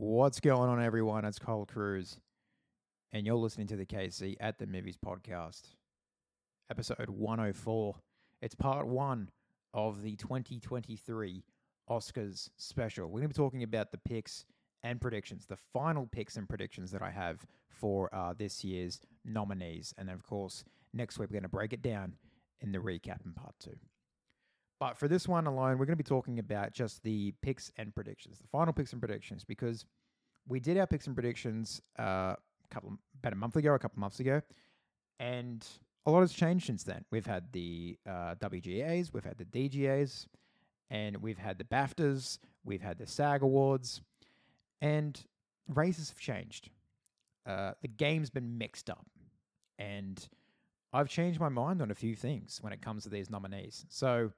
What's going on, everyone? It's Cole Cruz, and you're listening to the KC at the Movies podcast, episode 104. It's part one of the 2023 Oscars special. We're going to be talking about the picks and predictions, the final picks and predictions that I have for uh, this year's nominees. And of course, next week we're going to break it down in the recap in part two. But for this one alone, we're going to be talking about just the picks and predictions, the final picks and predictions, because we did our picks and predictions uh, a couple about a month ago, a couple months ago, and a lot has changed since then. We've had the uh, WGAs, we've had the DGAs, and we've had the BAFTAs, we've had the SAG Awards, and races have changed. Uh, the game's been mixed up, and I've changed my mind on a few things when it comes to these nominees. So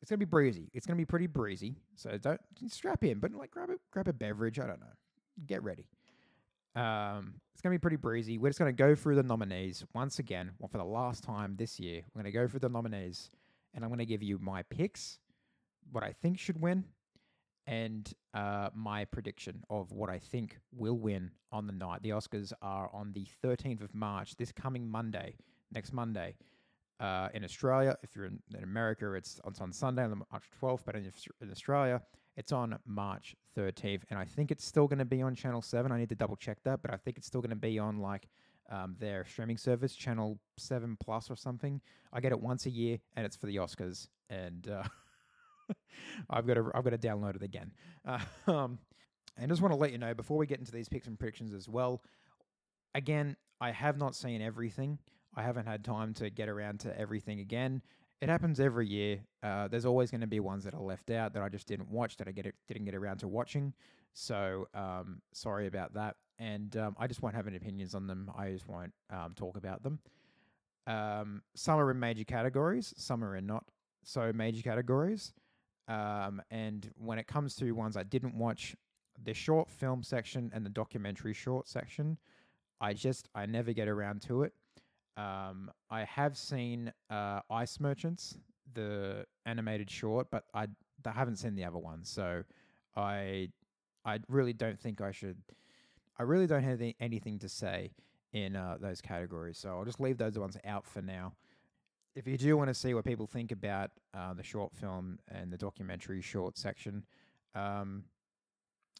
it's gonna be breezy. It's gonna be pretty breezy. So don't strap in, but like grab a grab a beverage. I don't know. Get ready. Um, it's gonna be pretty breezy. We're just gonna go through the nominees once again. Well, for the last time this year, we're gonna go through the nominees, and I'm gonna give you my picks, what I think should win, and uh, my prediction of what I think will win on the night. The Oscars are on the 13th of March, this coming Monday, next Monday. Uh, in Australia, if you're in, in, America, it's, it's on Sunday, on the March 12th, but in, in Australia, it's on March 13th. And I think it's still going to be on Channel 7. I need to double check that, but I think it's still going to be on like um, their streaming service, Channel 7 Plus or something. I get it once a year, and it's for the Oscars. And uh, I've got to I've got to download it again. Uh, um, and just want to let you know before we get into these picks and predictions as well. Again, I have not seen everything. I haven't had time to get around to everything again. It happens every year. Uh, there's always going to be ones that are left out that I just didn't watch that I get it, didn't get around to watching. So um, sorry about that. And um, I just won't have any opinions on them. I just won't um, talk about them. Um, some are in major categories. Some are in not so major categories. Um, and when it comes to ones I didn't watch, the short film section and the documentary short section, I just I never get around to it. Um, I have seen uh, Ice Merchants, the animated short, but I, I haven't seen the other one. So I I really don't think I should. I really don't have anything to say in uh, those categories. So I'll just leave those ones out for now. If you do want to see what people think about uh, the short film and the documentary short section, um,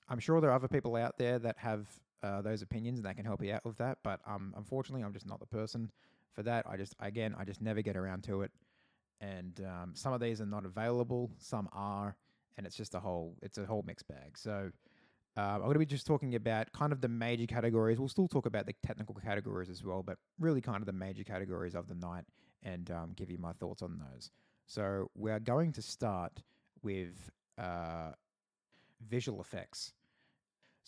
I'm sure there are other people out there that have uh, those opinions and that can help you out with that. But um, unfortunately, I'm just not the person for that. I just, again, I just never get around to it. And um, some of these are not available, some are, and it's just a whole, it's a whole mixed bag. So uh, I'm going to be just talking about kind of the major categories. We'll still talk about the technical categories as well, but really kind of the major categories of the night and um, give you my thoughts on those. So we're going to start with uh, visual effects.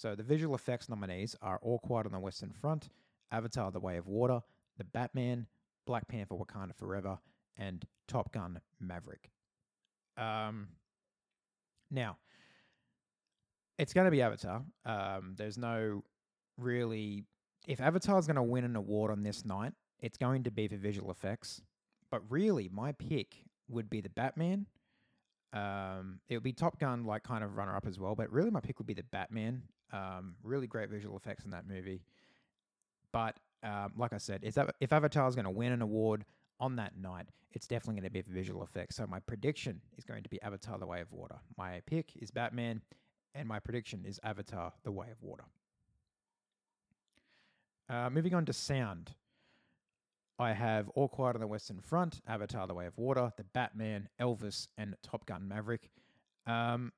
So the visual effects nominees are All Quiet on the Western Front, Avatar: The Way of Water, The Batman, Black Panther: Wakanda Forever, and Top Gun: Maverick. Um, now, it's going to be Avatar. Um, there's no really. If Avatar is going to win an award on this night, it's going to be for visual effects. But really, my pick would be the Batman. Um, it would be Top Gun, like kind of runner up as well. But really, my pick would be the Batman. Um, really great visual effects in that movie. But um, like I said, if, Avatar is going to win an award on that night, it's definitely going to be for visual effects. So my prediction is going to be Avatar: The Way of Water. My pick is Batman, and my prediction is Avatar: The Way of Water. Uh, moving on to sound. I have All Quiet on the Western Front, Avatar: The Way of Water, The Batman, Elvis, and Top Gun Maverick. Um,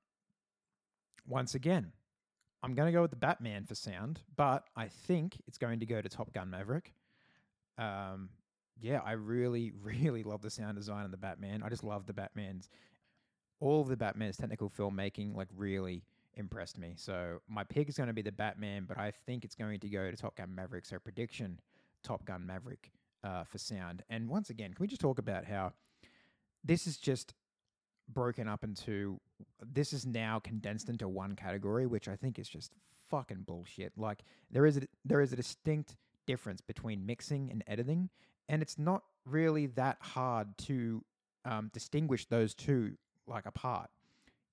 once again, I'm going to go with the Batman for sound, but I think it's going to go to Top Gun Maverick. Um, yeah, I really, really love the sound design of the Batman. I just love the Batman's, all of the Batman's technical filmmaking, like really impressed me. So my pick is going to be the Batman, but I think it's going to go to Top Gun Maverick. So prediction, Top Gun Maverick uh, for sound. And once again, can we just talk about how this is just broken up into this is now condensed into one category, which I think is just fucking bullshit. Like there is a, there is a distinct difference between mixing and editing, and it's not really that hard to um, distinguish those two like apart.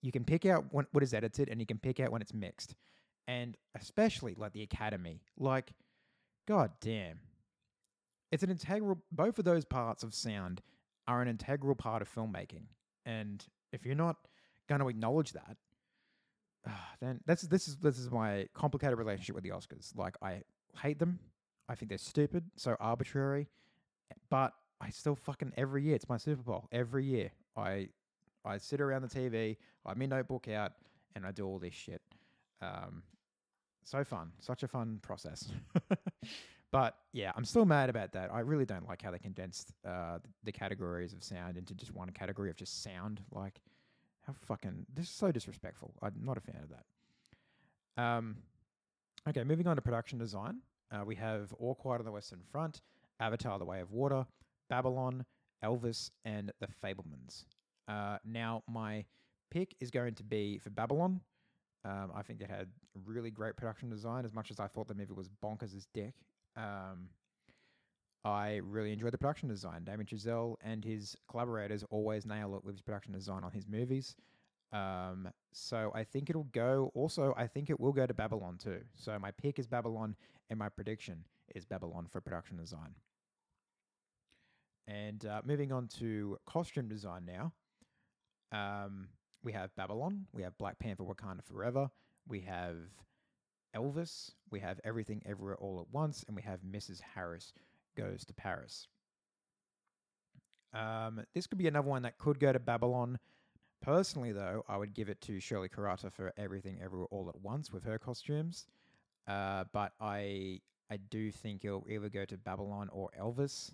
you can pick out when, what is edited and you can pick out when it's mixed. And especially like the Academy, like, god damn. It's an integral, both of those parts of sound are an integral part of filmmaking. And if you're not going to acknowledge that, uh, then that's this is this is my complicated relationship with the Oscars. Like I hate them. I think they're stupid, so arbitrary. But I still fucking every year it's my Super Bowl. Every year I I sit around the TV, I my notebook out, and I do all this shit. Um, so fun, such a fun process. but yeah, I'm still mad about that. I really don't like how they condensed uh, the categories of sound into just one category of just sound. Like, how fucking this is so disrespectful. I'm not a fan of that. Um, okay, moving on to production design. Uh, we have All Quiet on the Western Front, Avatar: The Way of Water, Babylon, Elvis, and The Fabelmans. Uh, now, my pick is going to be for Babylon. Um, I think it had really great production design, as much as I thought the movie was bonkers as dick. Um, I really enjoyed the production design. Damien Chazelle and his collaborators always nail it with his production design on his movies. Um, so I think it'll go. Also, I think it will go to Babylon too. So my pick is Babylon, and my prediction is Babylon for production design. And uh, moving on to costume design now. Um, we have Babylon, we have Black Panther Wakanda Forever, we have Elvis, we have Everything Everywhere All at Once, and we have Mrs. Harris Goes to Paris. Um, this could be another one that could go to Babylon. Personally, though, I would give it to Shirley Kurata for Everything Everywhere All at Once with her costumes. Uh, but I I do think it'll either go to Babylon or Elvis.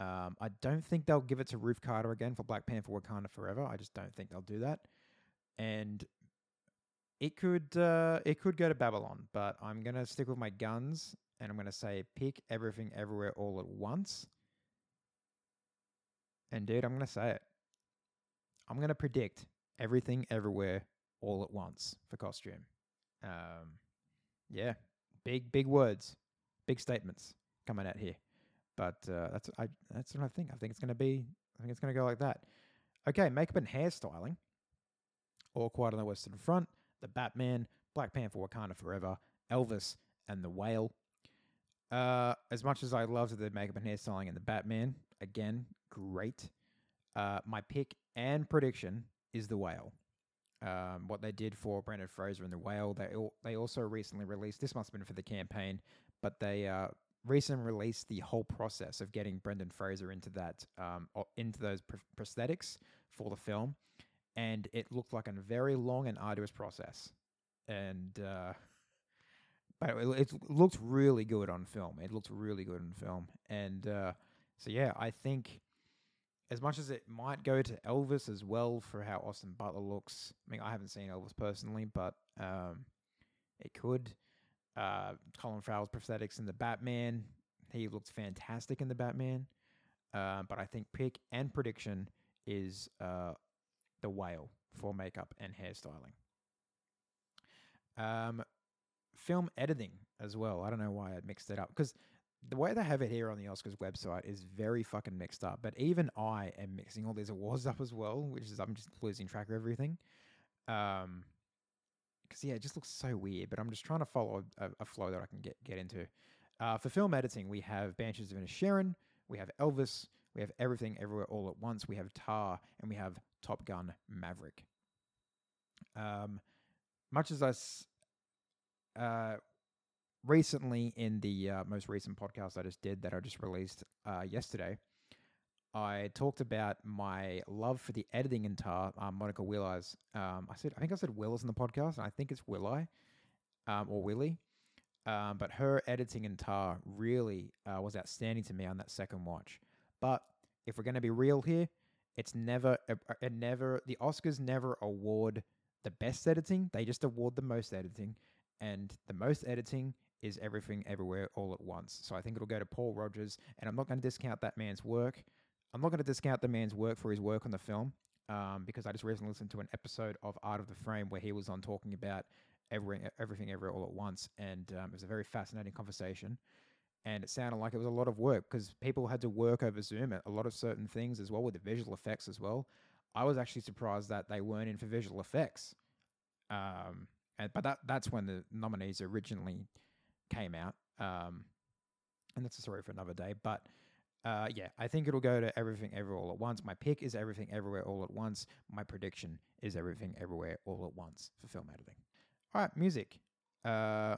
Um, I don't think they'll give it to Ruth Carter again for Black Panther Wakanda Forever. I just don't think they'll do that. And it could uh, it could go to Babylon, but I'm gonna stick with my guns and I'm gonna say pick everything everywhere all at once. And dude, I'm gonna say it. I'm gonna predict everything everywhere all at once for costume. Um, yeah, big big words, big statements coming out here. But uh, that's I that's what I think. I think it's going to be. I think it's going to go like that. Okay, makeup and hairstyling. All Quiet on the Western Front, The Batman, Black Panther: Wakanda Forever, Elvis, and The Whale. Uh, as much as I loved the makeup and hairstyling in The Batman, again, great. Uh, my pick and prediction is The Whale. Um, what they did for Brendan Fraser and The Whale, they they also recently released. This must have been for the campaign, but they uh, recently released the whole process of getting Brendan Fraser into that um, into those pr- prosthetics for the film, and it looked like a very long and arduous process, and uh, but it, it, looked really good on film. It looked really good on film, and uh, so yeah, I think as much as it might go to Elvis as well for how Austin Butler looks. I mean, I haven't seen Elvis personally, but um, it could uh, Colin Farrell's prosthetics in the Batman. He looks fantastic in the Batman. Uh, but I think pick and prediction is uh, the whale for makeup and hairstyling. Um, film editing as well. I don't know why I mixed it up because the way they have it here on the Oscars website is very fucking mixed up. But even I am mixing all these awards up as well, which is I'm just losing track of everything. Um, because yeah, it just looks so weird. But I'm just trying to follow a, a flow that I can get get into. Uh, for film editing, we have Banshees of Inisherin, we have Elvis, we have Everything Everywhere All at Once, we have Tar, and we have Top Gun Maverick. Um, much as I uh, recently in the uh, most recent podcast I just did that I just released uh, yesterday, I talked about my love for the editing in Tar, um, Monica Willars. Um, I said, I think I said Willis in the podcast, and I think it's Willi um, or Willie. Um, but her editing in Tar really uh, was outstanding to me on that second watch. But if we're going to be real here, it's never, it uh, uh, never, the Oscars never award the best editing. They just award the most editing, and the most editing is everything, everywhere, all at once. So I think it'll go to Paul Rogers, and I'm not going to discount that man's work. I'm not going to discount the man's work for his work on the film um, because I just recently listened to an episode of Art of the Frame where he was on talking about everything, everything, everywhere, all at once, and um, it was a very fascinating conversation. And it sounded like it was a lot of work because people had to work over Zoom at a lot of certain things as well with the visual effects as well. I was actually surprised that they weren't in for visual effects. Um, and but that that's when the nominees originally came out. Um, and that's a story for another day. But uh, yeah, I think it'll go to Everything Everywhere All at Once. My pick is Everything Everywhere All at Once. My prediction is Everything Everywhere All at Once for film editing. All right, music. Uh,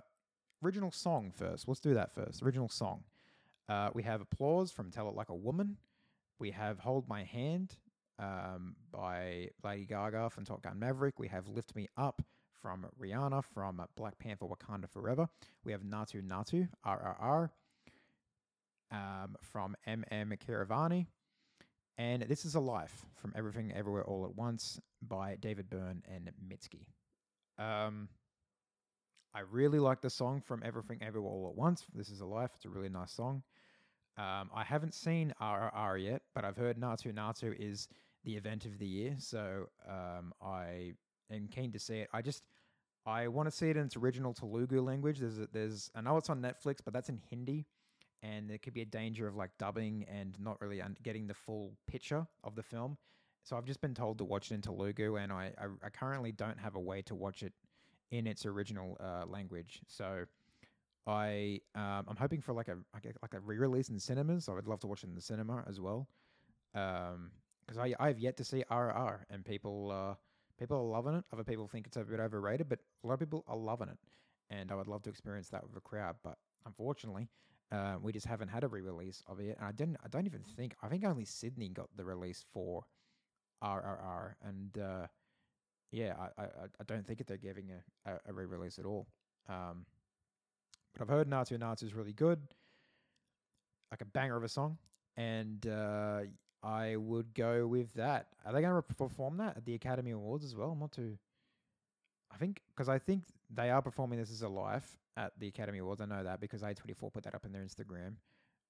original song first. Let's do that first. Original song. Uh, we have Applause from Tell It Like a Woman. We have Hold My Hand um, by Lady Gaga from Top Gun Maverick. We have Lift Me Up from Rihanna from Black Panther Wakanda Forever. We have Naatu Naatu, RRR um, from MM Keeravani. And This Is a Life from Everything Everywhere All at Once by David Byrne and Mitski. Um, I really like the song from Everything Everywhere All at Once. This Is a Life. It's a really nice song. Um, I haven't seen RRR yet, but I've heard Naatu Naatu is the event of the year. So um, I am keen to see it. I just, I want to see it in its original Telugu language. There's, a, there's, I know it's on Netflix, but that's in Hindi and there could be a danger of like dubbing and not really un- getting the full picture of the film. So I've just been told to watch it in Telugu, and I, I, I currently don't have a way to watch it in its original uh, language. So I um, I'm hoping for like a like a re-release in cinemas. I would love to watch it in the cinema as well, because um, I I've yet to see RRR, and people uh, people are loving it. Other people think it's a bit overrated, but a lot of people are loving it, and I would love to experience that with a crowd. But unfortunately, uh, we just haven't had a re-release of it, and I didn't. I don't even think. I think only Sydney got the release for RRR, and uh, yeah, I, I, I don't think that they're giving a, a, a re-release at all. Um, but I've heard Naatu Naatu is really good, like a banger of a song, and uh, I would go with that. Are they going to perform that at the Academy Awards as well? I'm not too. I think because I think they are performing this as a live at the Academy Awards. I know that because A24 put that up in their Instagram.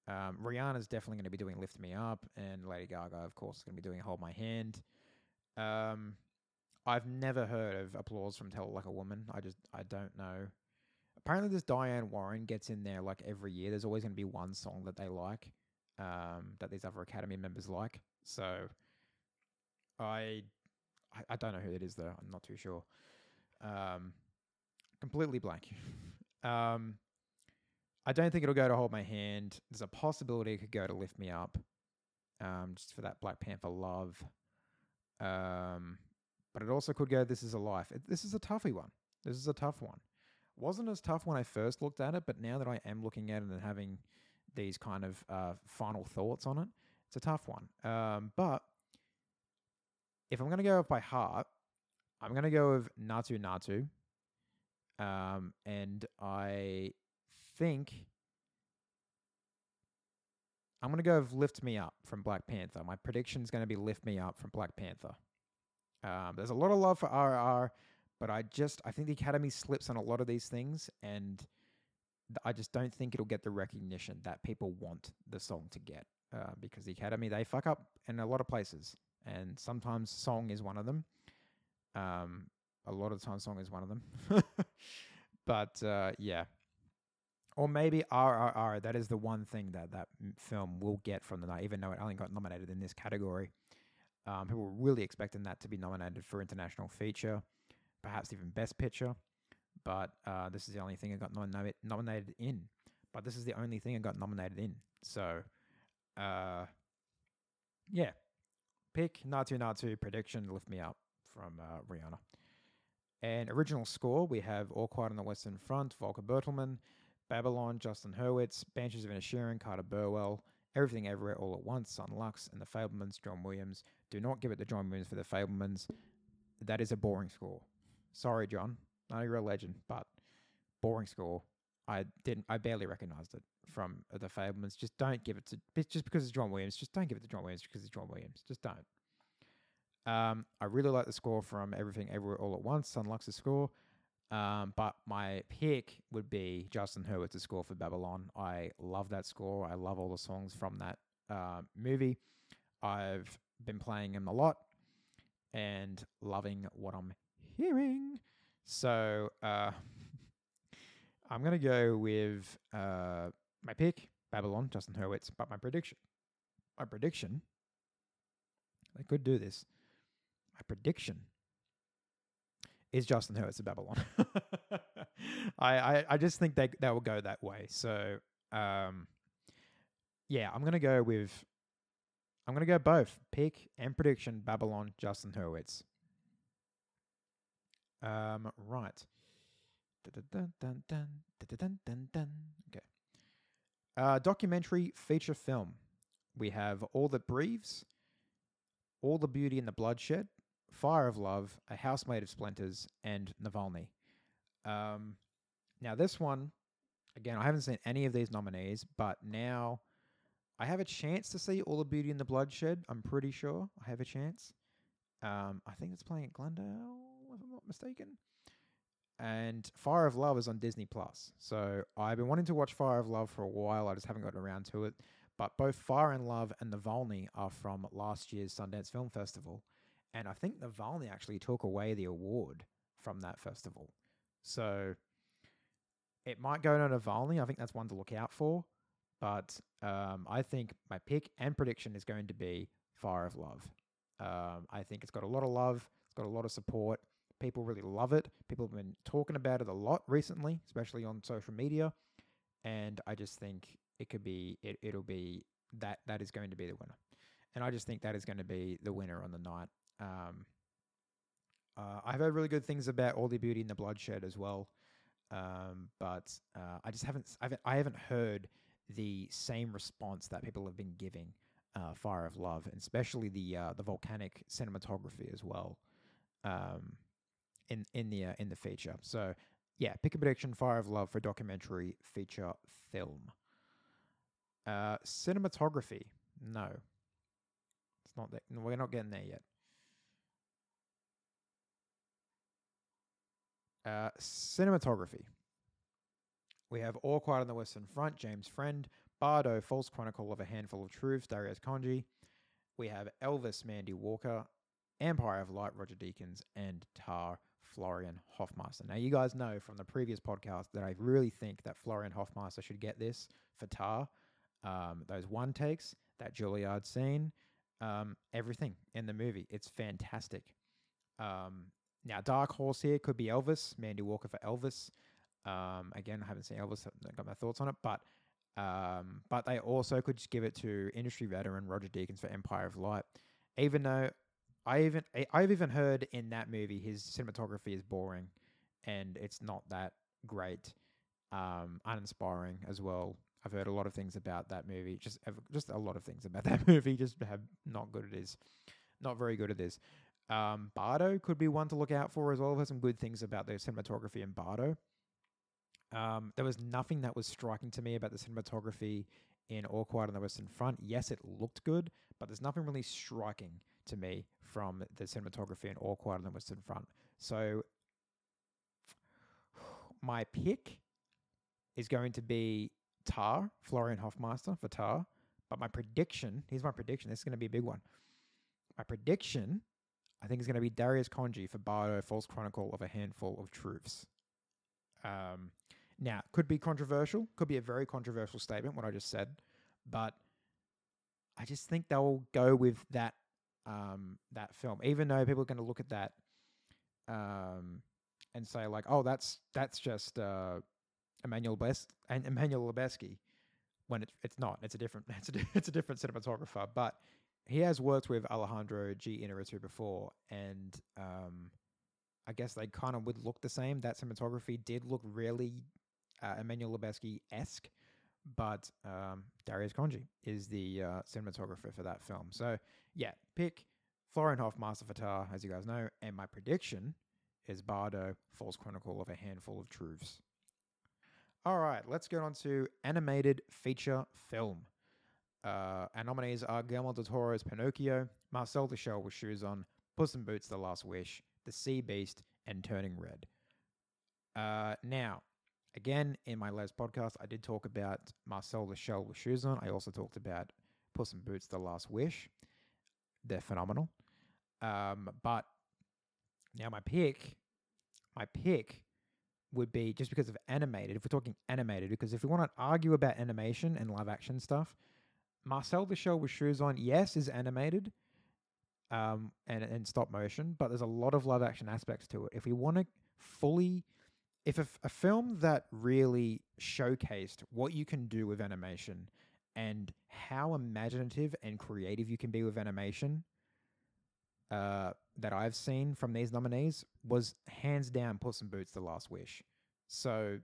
Um, Rihanna's definitely going to be doing "Lift Me Up," and Lady Gaga, of course, is going to be doing "Hold My Hand." Um, I've never heard of applause from "Tell Like a Woman." I just I don't know. Apparently, this Diane Warren gets in there like every year. There's always going to be one song that they like, um, that these other Academy members like. So, I, I, I don't know who it is though. I'm not too sure. Um, completely blank. um, I don't think it'll go to hold my hand. There's a possibility it could go to lift me up, um, just for that Black Panther love. Um, but it also could go. This is a life. It, this is a toughy one. This is a tough one. Wasn't as tough when I first looked at it, but now that I am looking at it and having these kind of uh, final thoughts on it, it's a tough one. Um, but if I'm going to go by heart, I'm going to go with Naatu Naatu. Um, and I think I'm going to go with Lift Me Up from Black Panther. My prediction is going to be Lift Me Up from Black Panther. Um, there's a lot of love for RR, but I just I think the Academy slips on a lot of these things, and I just don't think it'll get the recognition that people want the song to get. Uh, because the Academy they fuck up in a lot of places, and sometimes song is one of them. Um, a lot of times song is one of them. but uh, yeah, or maybe RRR. That is the one thing that that film will get from the night, even though it only got nominated in this category. Um, people were really expecting that to be nominated for international feature, perhaps even best picture. But uh, this is the only thing I got nom- nominated in. But this is the only thing I got nominated in. So, uh, yeah, pick Naatu Naatu prediction. Lift me up from uh, Rihanna. And original score, we have All Quiet on the Western Front, Volker Bertelmann, Babylon, Justin Hurwitz, Banshees of Inisherin, Carter Burwell, Everything Everywhere All at Once, Son Lux, and The Fabelmans, John Williams. Do not give it to John Williams for The Fabelmans. That is a boring score. Sorry, John. You're a legend, but boring score. I didn't. I barely recognized it from The Fabelmans. Just don't give it to. Just because it's John Williams. Just don't give it to John Williams because it's John Williams. Just don't. Um, I really like the score from Everything Everywhere All at Once, Son the score. Um, but my pick would be Justin Hurwitz's score for Babylon. I love that score. I love all the songs from that uh, movie. I've been playing them a lot and loving what I'm hearing. So uh, I'm going to go with uh, my pick, Babylon, Justin Hurwitz. But my prediction, my prediction, I could do this my prediction is Justin Hurwitz of Babylon. I, I I just think they they will go that way. So um, yeah, I'm gonna go with I'm gonna go both pick and prediction Babylon Justin Hurwitz. Um, right. Okay. Uh, documentary feature film. We have All That Breathes, All the Beauty and the Bloodshed, Fire of Love, A House Made of Splinters, and Navalny. Um, now, this one, again, I haven't seen any of these nominees, but now I have a chance to see All the Beauty and the Bloodshed. I'm pretty sure I have a chance. Um, I think it's playing at Glendale, if I'm not mistaken. And Fire of Love is on Disney Plus. So I've been wanting to watch Fire of Love for a while. I just haven't gotten around to it. But both Fire and Love and Navalny are from last year's Sundance Film Festival. And I think Navalny actually took away the award from that festival. So it might go to Navalny. I think that's one to look out for. But um, I think my pick and prediction is going to be Fire of Love. Um, I think it's got a lot of love, it's got a lot of support. People really love it. People have been talking about it a lot recently, especially on social media. And I just think it could be, it, it'll be that, that is going to be the winner. And I just think that is going to be the winner on the night. Um, uh, I've heard really good things about All the Beauty and the Bloodshed as well. Um, but uh, I just haven't, I haven't, I haven't heard the same response that people have been giving uh, Fire of Love, and especially the uh, the volcanic cinematography as well. Um, in in the uh, in the feature. So yeah, pick a prediction. Fire of Love for documentary feature film. Uh, cinematography. No, it's not that. No, we're not getting there yet. Uh, cinematography. We have All Quiet on the Western Front, James Friend, Bardo, False Chronicle of a Handful of Truths, Darius Khondji. We have Elvis, Mandy Walker, Empire of Light, Roger Deakins, and Tar, Florian Hoffmeister. Now, you guys know from the previous podcast that I really think that Florian Hoffmeister should get this for Tar. Um, those one takes, that Juilliard scene, um, everything in the movie. It's fantastic. Um, now, Dark Horse here could be Elvis, Mandy Walker for Elvis. Um, again, I haven't seen Elvis, I've got my thoughts on it, but um, but they also could just give it to industry veteran Roger Deakins for Empire of Light. Even though I even I, I've even heard in that movie his cinematography is boring, and it's not that great, um, uninspiring as well. I've heard a lot of things about that movie. Just just a lot of things about that movie. Just have not good it is, not very good it is. Um, Bardo could be one to look out for as well. There's some good things about the cinematography in Bardo. Um, there was nothing that was striking to me about the cinematography in All Quiet on the Western Front. Yes, it looked good, but there's nothing really striking to me from the cinematography in All Quiet on the Western Front. So my pick is going to be Tar, Florian Hoffmeister for Tar. But my prediction, here's my prediction. This is going to be a big one. My prediction, I think, is going to be Darius Khondji for Bardo, False Chronicle of a Handful of Truths. Um, now, could be controversial, could be a very controversial statement, what I just said, but I just think they'll go with that um, that film, even though people are going to look at that um, and say like, "Oh, that's that's just uh, Emmanuel Bes- and Emmanuel Lubezki," when it's it's not. It's a different it's a it's a different cinematographer, but he has worked with Alejandro G. Inarritu before, and um, I guess they kind of would look the same. That cinematography did look really uh, Emmanuel Lubezki esque, but um, Darius Khondji is the uh, cinematographer for that film. So yeah, pick Florian Hoffmeister Fatar, as you guys know, and my prediction is Bardo, False Chronicle of a Handful of Truths. All right, let's get on to animated feature film. Uh, our nominees are Guillermo del Toro's Pinocchio, Marcel Shell with Shoes On, Puss in Boots: The Last Wish, The Sea Beast, and Turning Red. Uh, now, again, in my last podcast, I did talk about Marcel the Shell with Shoes On. I also talked about Puss in Boots: The Last Wish. They're phenomenal. Um, but now my pick, my pick would be just because of animated. If we're talking animated, because if we want to argue about animation and live action stuff, Marcel the Shell with Shoes On, yes, is animated, um, and and stop motion, but there's a lot of live action aspects to it. If we want to fully, if a, film that really showcased what you can do with animation and how imaginative and creative you can be with animation, uh, that I've seen from these nominees was hands down Puss in Boots: The Last Wish. So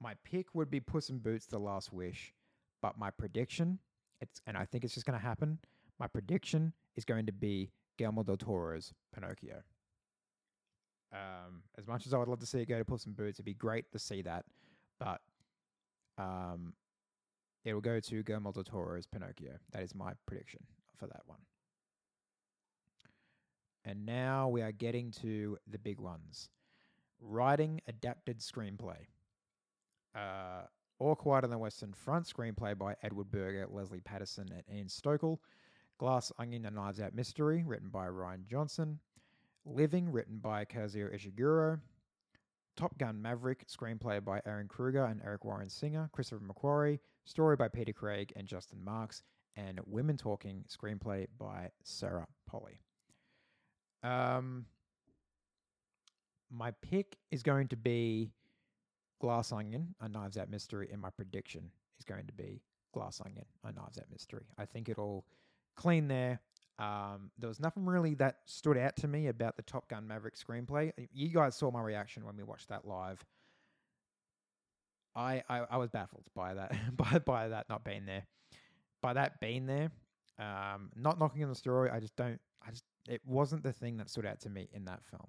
my pick would be Puss in Boots: The Last Wish, but my prediction, it's and I think it's just going to happen. My prediction is going to be Guillermo del Toro's Pinocchio. Um, as much as I would love to see it go to Puss in Boots, it'd be great to see that, but um, it'll go to Guillermo del Toro's Pinocchio. That is my prediction for that one. And now we are getting to the big ones. Writing adapted screenplay. Uh, All Quiet on the Western Front, screenplay by Edward Berger, Leslie Patterson, and Ian Stokell. Glass Onion and Knives Out Mystery, written by Rian Johnson. Living, written by Kazuo Ishiguro. Top Gun Maverick, screenplay by Ehren Kruger and Eric Warren Singer. Christopher McQuarrie, story by Peter Craig and Justin Marks. And Women Talking, screenplay by Sarah Polley. Um, my pick is going to be Glass Onion, a Knives Out Mystery, and my prediction is going to be Glass Onion, a Knives Out Mystery. I think it'll clean there. Um, there was nothing really that stood out to me about the Top Gun Maverick screenplay. You guys saw my reaction when we watched that live. I I, I was baffled by that by by that not being there, by that being there. Um, not knocking on the story. I just don't. I just it wasn't the thing that stood out to me in that film.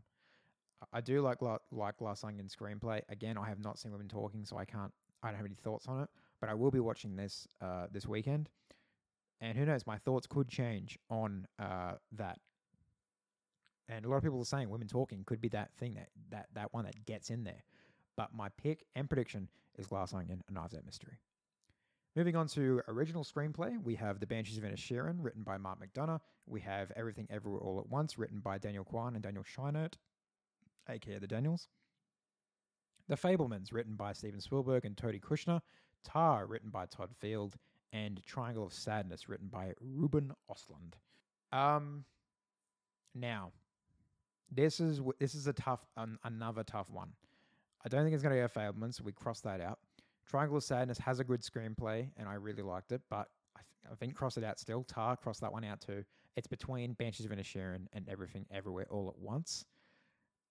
I do like like Glass Onion screenplay. Again, I have not seen Women Talking, so I can't. I don't have any thoughts on it. But I will be watching this uh, this weekend, and who knows, my thoughts could change on uh, that. And a lot of people are saying Women Talking could be that thing that that that one that gets in there. But my pick and prediction is Glass Onion, a Knives Out mystery. Moving on to original screenplay, we have The Banshees of Inisherin, written by Mark McDonagh. We have Everything Everywhere All at Once, written by Daniel Kwan and Daniel Scheinert, aka the Daniels. The Fabelmans, written by Steven Spielberg and Tony Kushner. Tar, written by Todd Field. And Triangle of Sadness, written by Ruben Ostlund. Um, now, this is this is a tough, um, another tough one. I don't think it's going to go Fabelmans, so we cross that out. Triangle of Sadness has a good screenplay, and I really liked it, but I, th- I think cross it out still. Tar, cross that one out too. It's between Banshees of Inisherin and Everything Everywhere All at Once.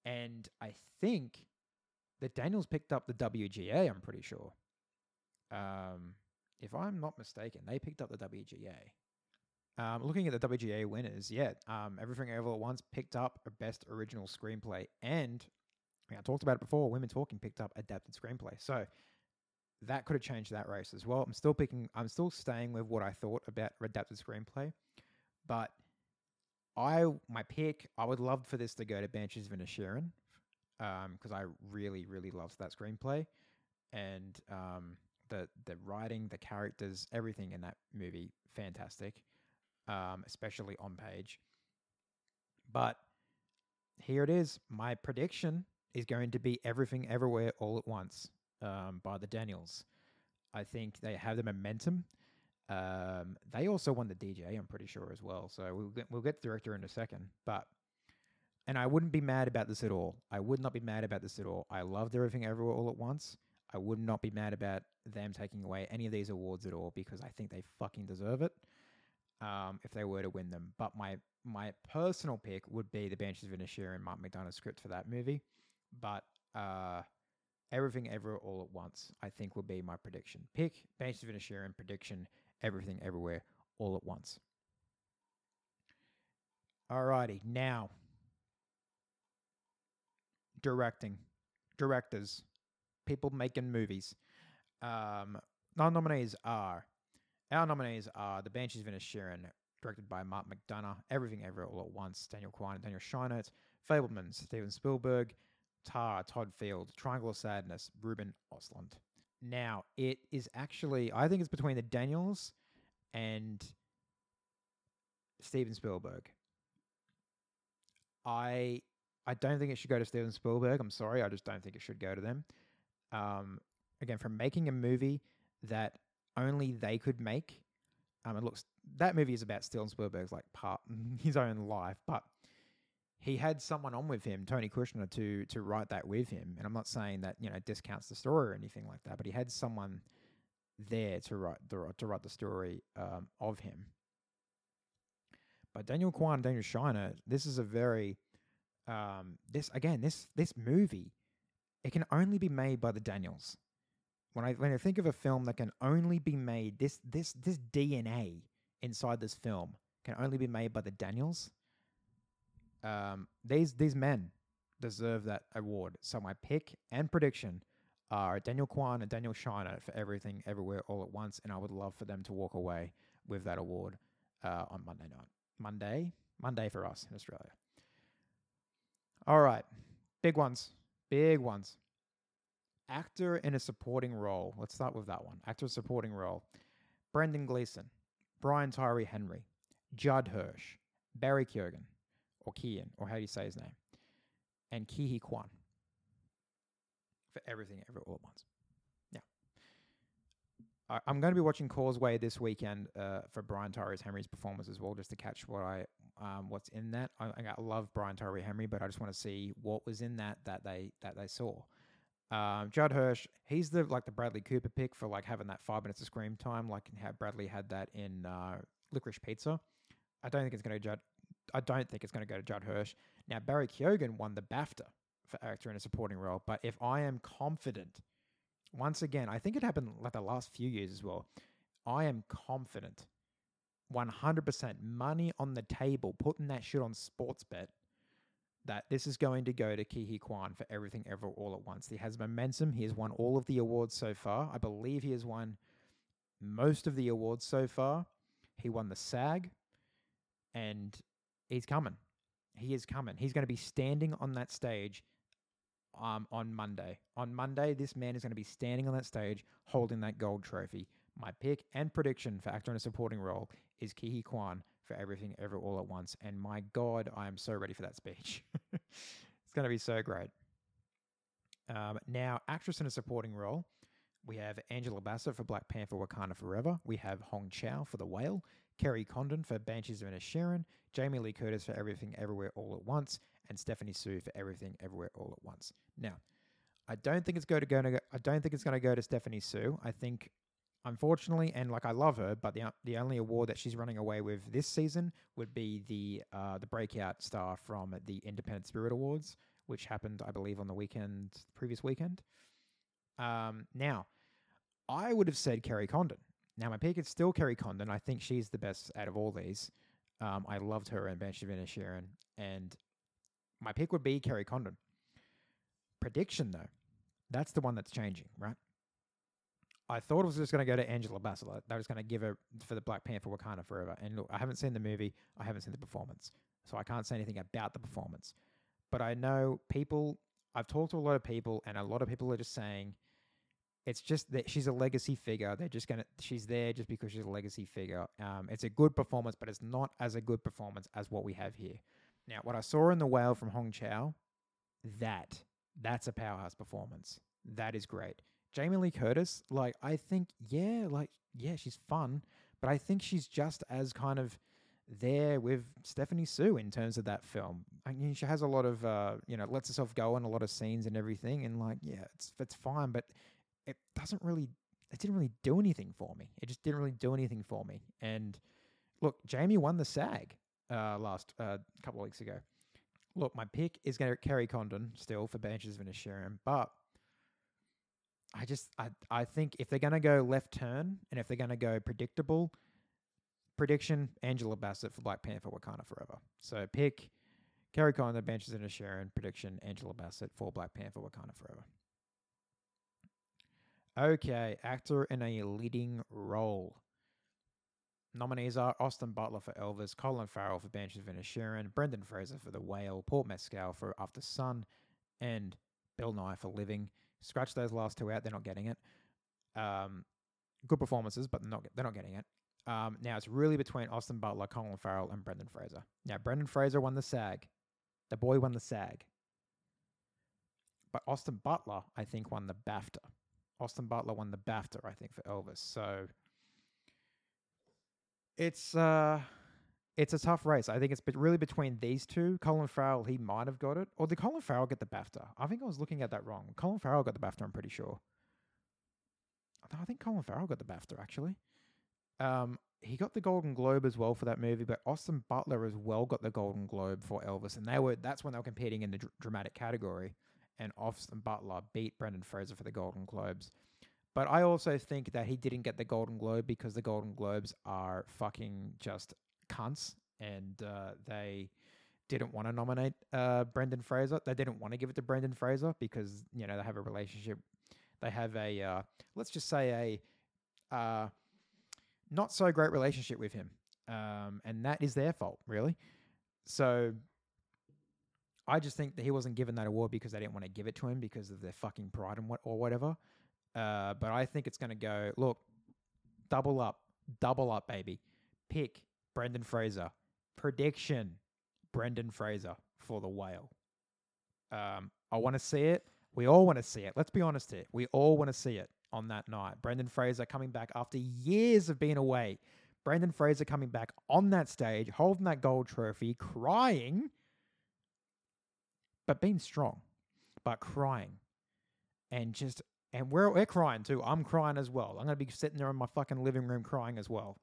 And I think that Daniels picked up the WGA, I'm pretty sure. Um, if I'm not mistaken, they picked up the WGA. Um, looking at the WGA winners, yeah, um, Everything Everywhere at Once picked up a Best Original Screenplay, and I, mean, I talked about it before. Women Talking picked up Adapted Screenplay, so that could have changed that race as well. I'm still picking. I'm still staying with what I thought about Adapted Screenplay, but I my pick. I would love for this to go to Banshees of Inisherin, um, because I really really loved that screenplay, and um, the the writing, the characters, everything in that movie, fantastic, um, especially on page. But here it is. My prediction is going to be Everything Everywhere All at Once um, by the Daniels. I think they have the momentum. Um, they also won the DJ, I'm pretty sure as well. So we'll get we'll get the director in a second, but and I wouldn't be mad about this at all. I would not be mad about this at all. I loved everything everywhere all at once. I would not be mad about them taking away any of these awards at all because I think they fucking deserve it. Um, if they were to win them, but my my personal pick would be the Banshees of Inisherin and Mark McDonagh script for that movie. But uh, everything ever all at once, I think will be my prediction. Pick Banshees of Inisherin prediction everything everywhere all at once. Alrighty, now directing, directors, people making movies. Um, our nominees are our nominees are The Banshees of Inisherin, directed by Mark McDonagh, Everything Everywhere All at Once, Daniel Kwan and Daniel Scheinert, Fabelman, Steven Spielberg, Tar, Todd Field, Triangle of Sadness, Ruben Ostlund. Now, it is actually, I think it's between the Daniels and Steven Spielberg. I I don't think it should go to Steven Spielberg. I'm sorry, I just don't think it should go to them. Um, again, from making a movie that only they could make, Um, it looks that movie is about Steven Spielberg's like part his own life, but he had someone on with him, Tony Kushner, to to write that with him. And I'm not saying that you know discounts the story or anything like that, but he had someone there to write the to write the story um, of him. But Daniel Kwan, Daniel Shiner, this is a very um, this again this this movie, it can only be made by the Daniels. When I when I think of a film that can only be made, this this this DNA inside this film can only be made by the Daniels. Um, these these men deserve that award. So my pick and prediction are Daniel Kwan and Daniel Shiner for everything, everywhere, all at once, and I would love for them to walk away with that award uh, on Monday night. Monday, Monday for us in Australia. All right, big ones, big ones. Actor in a supporting role. Let's start with that one. Actor supporting role. Brendan Gleeson, Brian Tyree Henry, Judd Hirsch, Barry Keoghan, or Kian, or how do you say his name? And Huy Quan. For everything, ever, all at once. I, I'm going to be watching Causeway this weekend uh, for Brian Tyree Henry's performance as well, just to catch what I um, what's in that. I, I love Brian Tyree Henry, but I just want to see what was in that that they that they saw. Um, Judd Hirsch, he's the like the Bradley Cooper pick for like having that five minutes of screen time, like how Bradley had that in uh, Licorice Pizza. I don't think it's going to Judd. I don't think it's going to go to Judd Hirsch. Now Barry Keoghan won the BAFTA for actor in a supporting role, but if I am confident, once again, I think it happened like the last few years as well. I am confident, 100% money on the table, putting that shit on Sportsbet that this is going to go to Huy Quan for everything ever all at once. He has momentum. He has won all of the awards so far. I believe he has won most of the awards so far. He won the SAG, and he's coming. He is coming. He's going to be standing on that stage um, on Monday. On Monday, this man is going to be standing on that stage holding that gold trophy. My pick and prediction for actor in a supporting role is Ke Huy Quan for everything ever all at once. And my God, I am so ready for that speech. it's going to be so great. Um, now, actress in a supporting role, we have Angela Bassett for Black Panther Wakanda Forever. We have Hong Chau for The Whale, Kerry Condon for Banshees of Inisherin, Jamie Lee Curtis for Everything Everywhere All at Once, and Stephanie Sue for Everything Everywhere All at Once. Now, I don't think it's going to go to. I don't think it's going to go to Stephanie Sue. I think unfortunately, and like I love her, but the the only award that she's running away with this season would be the uh, the breakout star from the Independent Spirit Awards, which happened, I believe, on the weekend, previous weekend. Um, now, I would have said Kerry Condon. Now, my pick is still Kerry Condon. I think she's the best out of all these. Um, I loved her in Banshee of Sharon. and my pick would be Kerry Condon. Prediction, though, that's the one that's changing, right? I thought it was just going to go to Angela Bassett. They was going to give her for the Black Panther Wakanda Forever. And look, I haven't seen the movie. I haven't seen the performance. So I can't say anything about the performance. But I know people, I've talked to a lot of people, and a lot of people are just saying it's just that she's a legacy figure. They're just to, she's there just because she's a legacy figure. Um, it's a good performance, but it's not as a good performance as what we have here. Now, what I saw in The Whale from Hong Chau, that, that's a powerhouse performance. That is great. Jamie Lee Curtis, like I think, yeah, like yeah, she's fun, but I think she's just as kind of there with Stephanie Sue in terms of that film. I mean, she has a lot of uh, you know, lets herself go in a lot of scenes and everything, and like yeah, it's it's fine, but it doesn't really, it didn't really do anything for me. It just didn't really do anything for me. And look, Jamie won the SAG uh, last uh, couple of weeks ago. Look, my pick is going to Kerry Condon still for Banshees of Inisherin, but I just I I think if they're gonna go left turn and if they're gonna go predictable, prediction Angela Bassett for Black Panther Wakanda Forever. So pick Kerry Condon, Banshees of Inisherin. Prediction Angela Bassett for Black Panther Wakanda Forever. Okay, actor in a leading role. Nominees are Austin Butler for Elvis, Colin Farrell for Banshees of Inisherin, Brendan Fraser for The Whale, Paul Mescal for Aftersun, and Bill Nighy for Living. Scratch those last two out; they're not getting it. Um, good performances, but they're not they're not getting it. Um, now it's really between Austin Butler, Colin Farrell, and Brendan Fraser. Now Brendan Fraser won the SAG, the boy won the SAG, but Austin Butler I think won the BAFTA. Austin Butler won the BAFTA I think for Elvis. So it's uh, it's a tough race. I think it's really between these two. Colin Farrell, he might have got it, or did Colin Farrell get the BAFTA? I think I was looking at that wrong. Colin Farrell got the BAFTA. I'm pretty sure. No, I think Colin Farrell got the BAFTA actually. Um, he got the Golden Globe as well for that movie, but Austin Butler as well got the Golden Globe for Elvis, and they were that's when they were competing in the dr- dramatic category, and Austin Butler beat Brendan Fraser for the Golden Globes. But I also think that he didn't get the Golden Globe because the Golden Globes are fucking just cunts, and uh, they didn't want to nominate uh, Brendan Fraser. They didn't want to give it to Brendan Fraser because you know they have a relationship. They have a uh, let's just say a uh, not so great relationship with him, um, and that is their fault, really. So I just think that he wasn't given that award because they didn't want to give it to him because of their fucking pride and what or whatever. Uh, but I think it's going to go. Look, double up, double up, baby. Pick Brendan Fraser. Prediction: Brendan Fraser for the whale. Um, I want to see it. We all want to see it. Let's be honest here. We all want to see it on that night. Brendan Fraser coming back after years of being away. Brendan Fraser coming back on that stage, holding that gold trophy, crying, but being strong, but crying. And just, and we're, we're crying too. I'm crying as well. I'm to be sitting there in my fucking living room crying as well.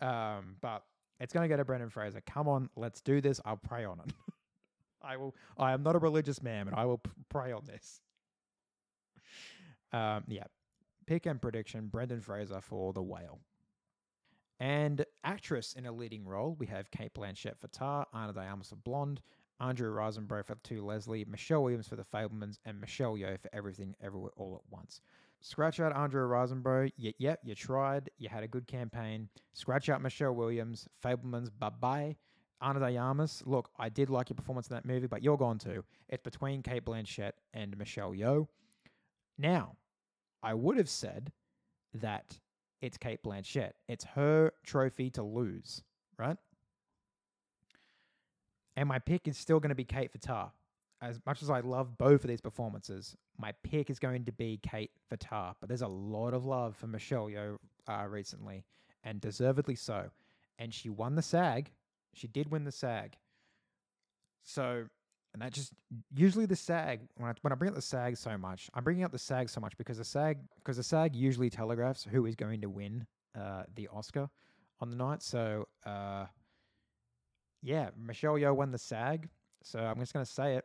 Um, but it's to go to Brendan Fraser. Come on, let's do this. I'll pray on it. I will. I am not a religious man, but I will pray on this. Um, yeah, pick and prediction: Brendan Fraser for The Whale. And actress in a leading role, we have Cate Blanchett for Tar, Ana de Armas for Blonde, Andrea Riseborough for To Leslie, Michelle Williams for The Fabelmans, and Michelle Yeoh for Everything Everywhere All at Once. Scratch out Andrea Riseborough. Y- yep, you tried. You had a good campaign. Scratch out Michelle Williams. Fabelmans, bye bye. Ana de look, I did like your performance in that movie, but you're gone too. It's between Cate Blanchett and Michelle Yeoh. Now, I would have said that it's Cate Blanchett. It's her trophy to lose, right? And my pick is still going to be Kate Vitar. As much as I love both of these performances, my pick is going to be Kate Vitar. But there's a lot of love for Michelle Yeoh uh, recently, and deservedly so. And she won the SAG. She did win the SAG. So, and that just usually the SAG when I when I bring up the SAG so much, I'm bringing up the SAG so much because the SAG because the SAG usually telegraphs who is going to win uh, the Oscar on the night. So, uh, yeah, Michelle Yeoh won the SAG. So I'm just going to say it.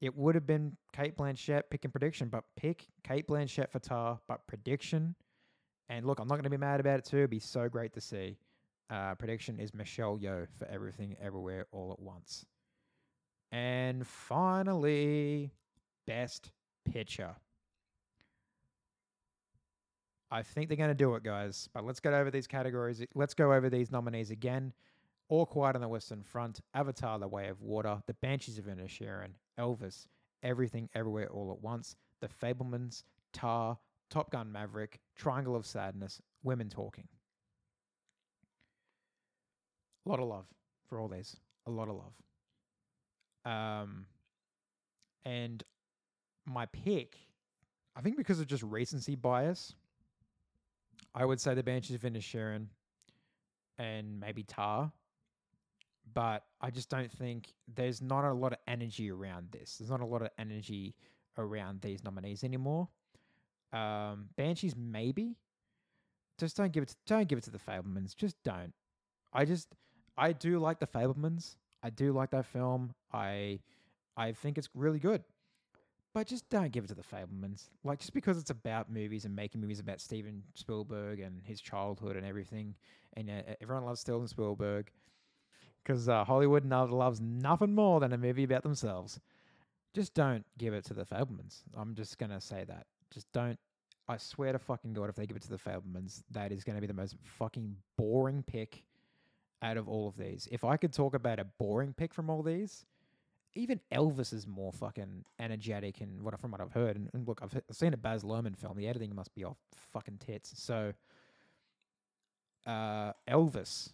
It would have been Cate Blanchett picking prediction, but pick Cate Blanchett for Tar, but prediction. And look, I'm not going to be mad about it too. It'd be so great to see. Uh, prediction is Michelle Yeoh for Everything Everywhere All at Once. And finally, Best Picture. I think they're going to do it, guys. But let's go over these categories. Let's go over these nominees again. All Quiet on the Western Front, Avatar: The Way of Water, The Banshees of Inisherin, Elvis, Everything Everywhere All at Once, The Fabelmans, Tar, Top Gun Maverick, Triangle of Sadness, Women Talking. A lot of love for all these. A lot of love. Um, and my pick, I think because of just recency bias, I would say the Banshees of Inisherin and maybe Tar. But I just don't think there's not a lot of energy around this. There's not a lot of energy around these nominees anymore. Um, Banshees maybe. Just don't give it. To, don't give it to the Fabelmans. Just don't. I just I do like the Fabelmans. I do like that film. I I think it's really good. But just don't give it to the Fabelmans. Like just because it's about movies and making movies about Steven Spielberg and his childhood and everything, and uh, everyone loves Steven Spielberg because uh, Hollywood loves nothing more than a movie about themselves. Just don't give it to the Fabelmans. I'm just gonna say that. Just don't. I swear to fucking god, if they give it to the Fabelmans, that is to be the most fucking boring pick out of all of these. If I could talk about a boring pick from all these, even Elvis is more fucking energetic and what from what I've heard. And, and look, I've seen a Baz Luhrmann film. The editing must be off fucking tits. So, uh, Elvis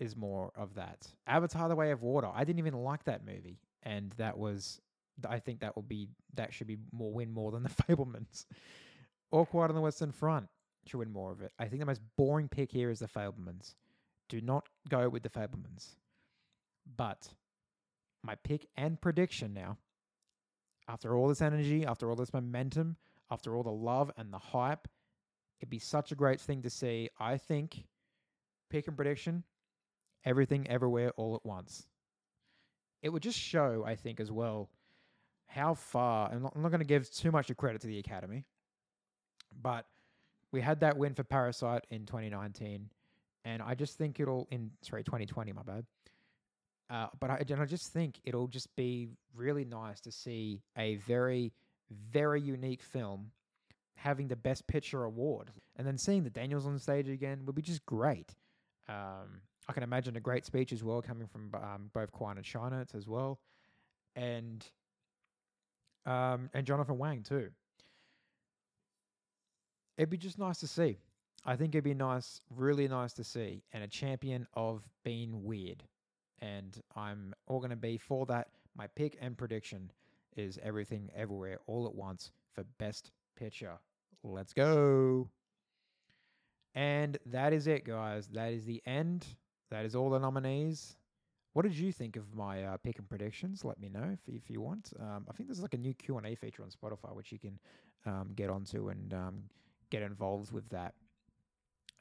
is more of that. Avatar: The Way of Water. I didn't even like that movie, and that was. I think that will be that should be more win more than the Fabelmans. All Quiet on the Western Front. should win more of it. I think the most boring pick here is the Fabelmans. Do not go with the Fabelmans. But my pick and prediction now, after all this energy, after all this momentum, after all the love and the hype, it'd be such a great thing to see. I think pick and prediction, everything, everywhere, all at once. It would just show, I think, as well, how far. I'm not, not going to give too much of credit to the Academy, but we had that win for Parasite in 2019, and I just think it'll in sorry 2020, my bad. Uh, but I, and I just think it'll just be really nice to see a very, very unique film having the Best Picture award, and then seeing the Daniels on stage again would be just great. Um, I can imagine a great speech as well coming from um, both Kwan and Scheinert as well, and um, and Jonathan Wang too. It'd be just nice to see. I think it'd be nice, really nice to see, and a champion of being weird. And I'm all going to be for that. My pick and prediction is everything, everywhere, all at once for best picture. Let's go. And that is it, guys. That is the end. That is all the nominees. What did you think of my uh, pick and predictions? Let me know if, if you want. Um, I think there's like a new Q and A feature on Spotify which you can um, get onto and um, get involved with that.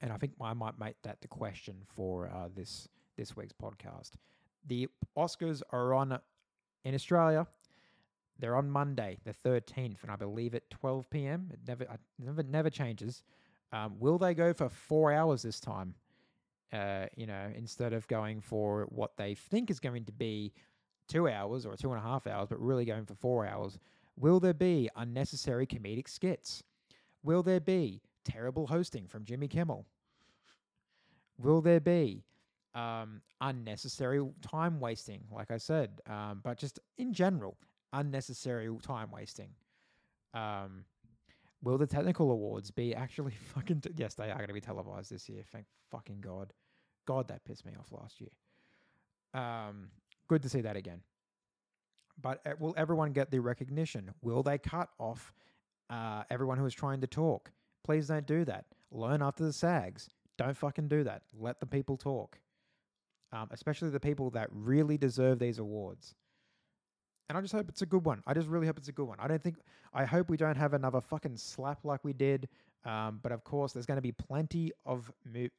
And I think I might make that the question for uh, this this week's podcast. The Oscars are on in Australia. They're on Monday, the 13th, and I believe at 12 p.m. It never, it never, never changes. Um, will they go for four hours this time? Uh, you know, instead of going for what they think is going to be two hours or two and a half hours, but really going for four hours. Will there be unnecessary comedic skits? Will there be terrible hosting from Jimmy Kimmel? Will there be um, unnecessary time wasting, like I said, um, but just in general, unnecessary time wasting? Um, will the technical awards be actually fucking? T- yes, they are going to be televised this year. Thank fucking God. God, that pissed me off last year. Um, good to see that again. But uh, will everyone get the recognition? Will they cut off uh, everyone who is trying to talk? Please don't do that. Learn after the SAGs. Don't fucking do that. Let the people talk, um, especially the people that really deserve these awards. And I just hope it's a good one. I just really hope it's a good one. I don't think, I hope we don't have another fucking slap like we did. Um, but of course, there's going to be plenty of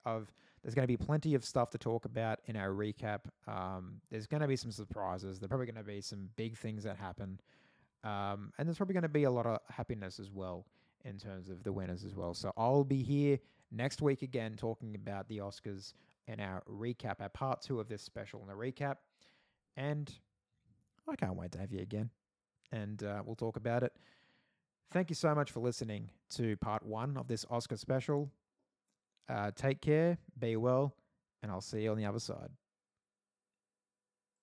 of there's going to be plenty of stuff to talk about in our recap. Um, there's going to be some surprises. There's probably going to be some big things that happen. Um, and there's probably going to be a lot of happiness as well in terms of the winners as well. So I'll be here next week again talking about the Oscars and our recap, our part two of this special and the recap. And I can't wait to have you again. And uh, we'll talk about it. Thank you so much for listening to part one of this Oscar special. Uh, take care, be well, and I'll see you on the other side.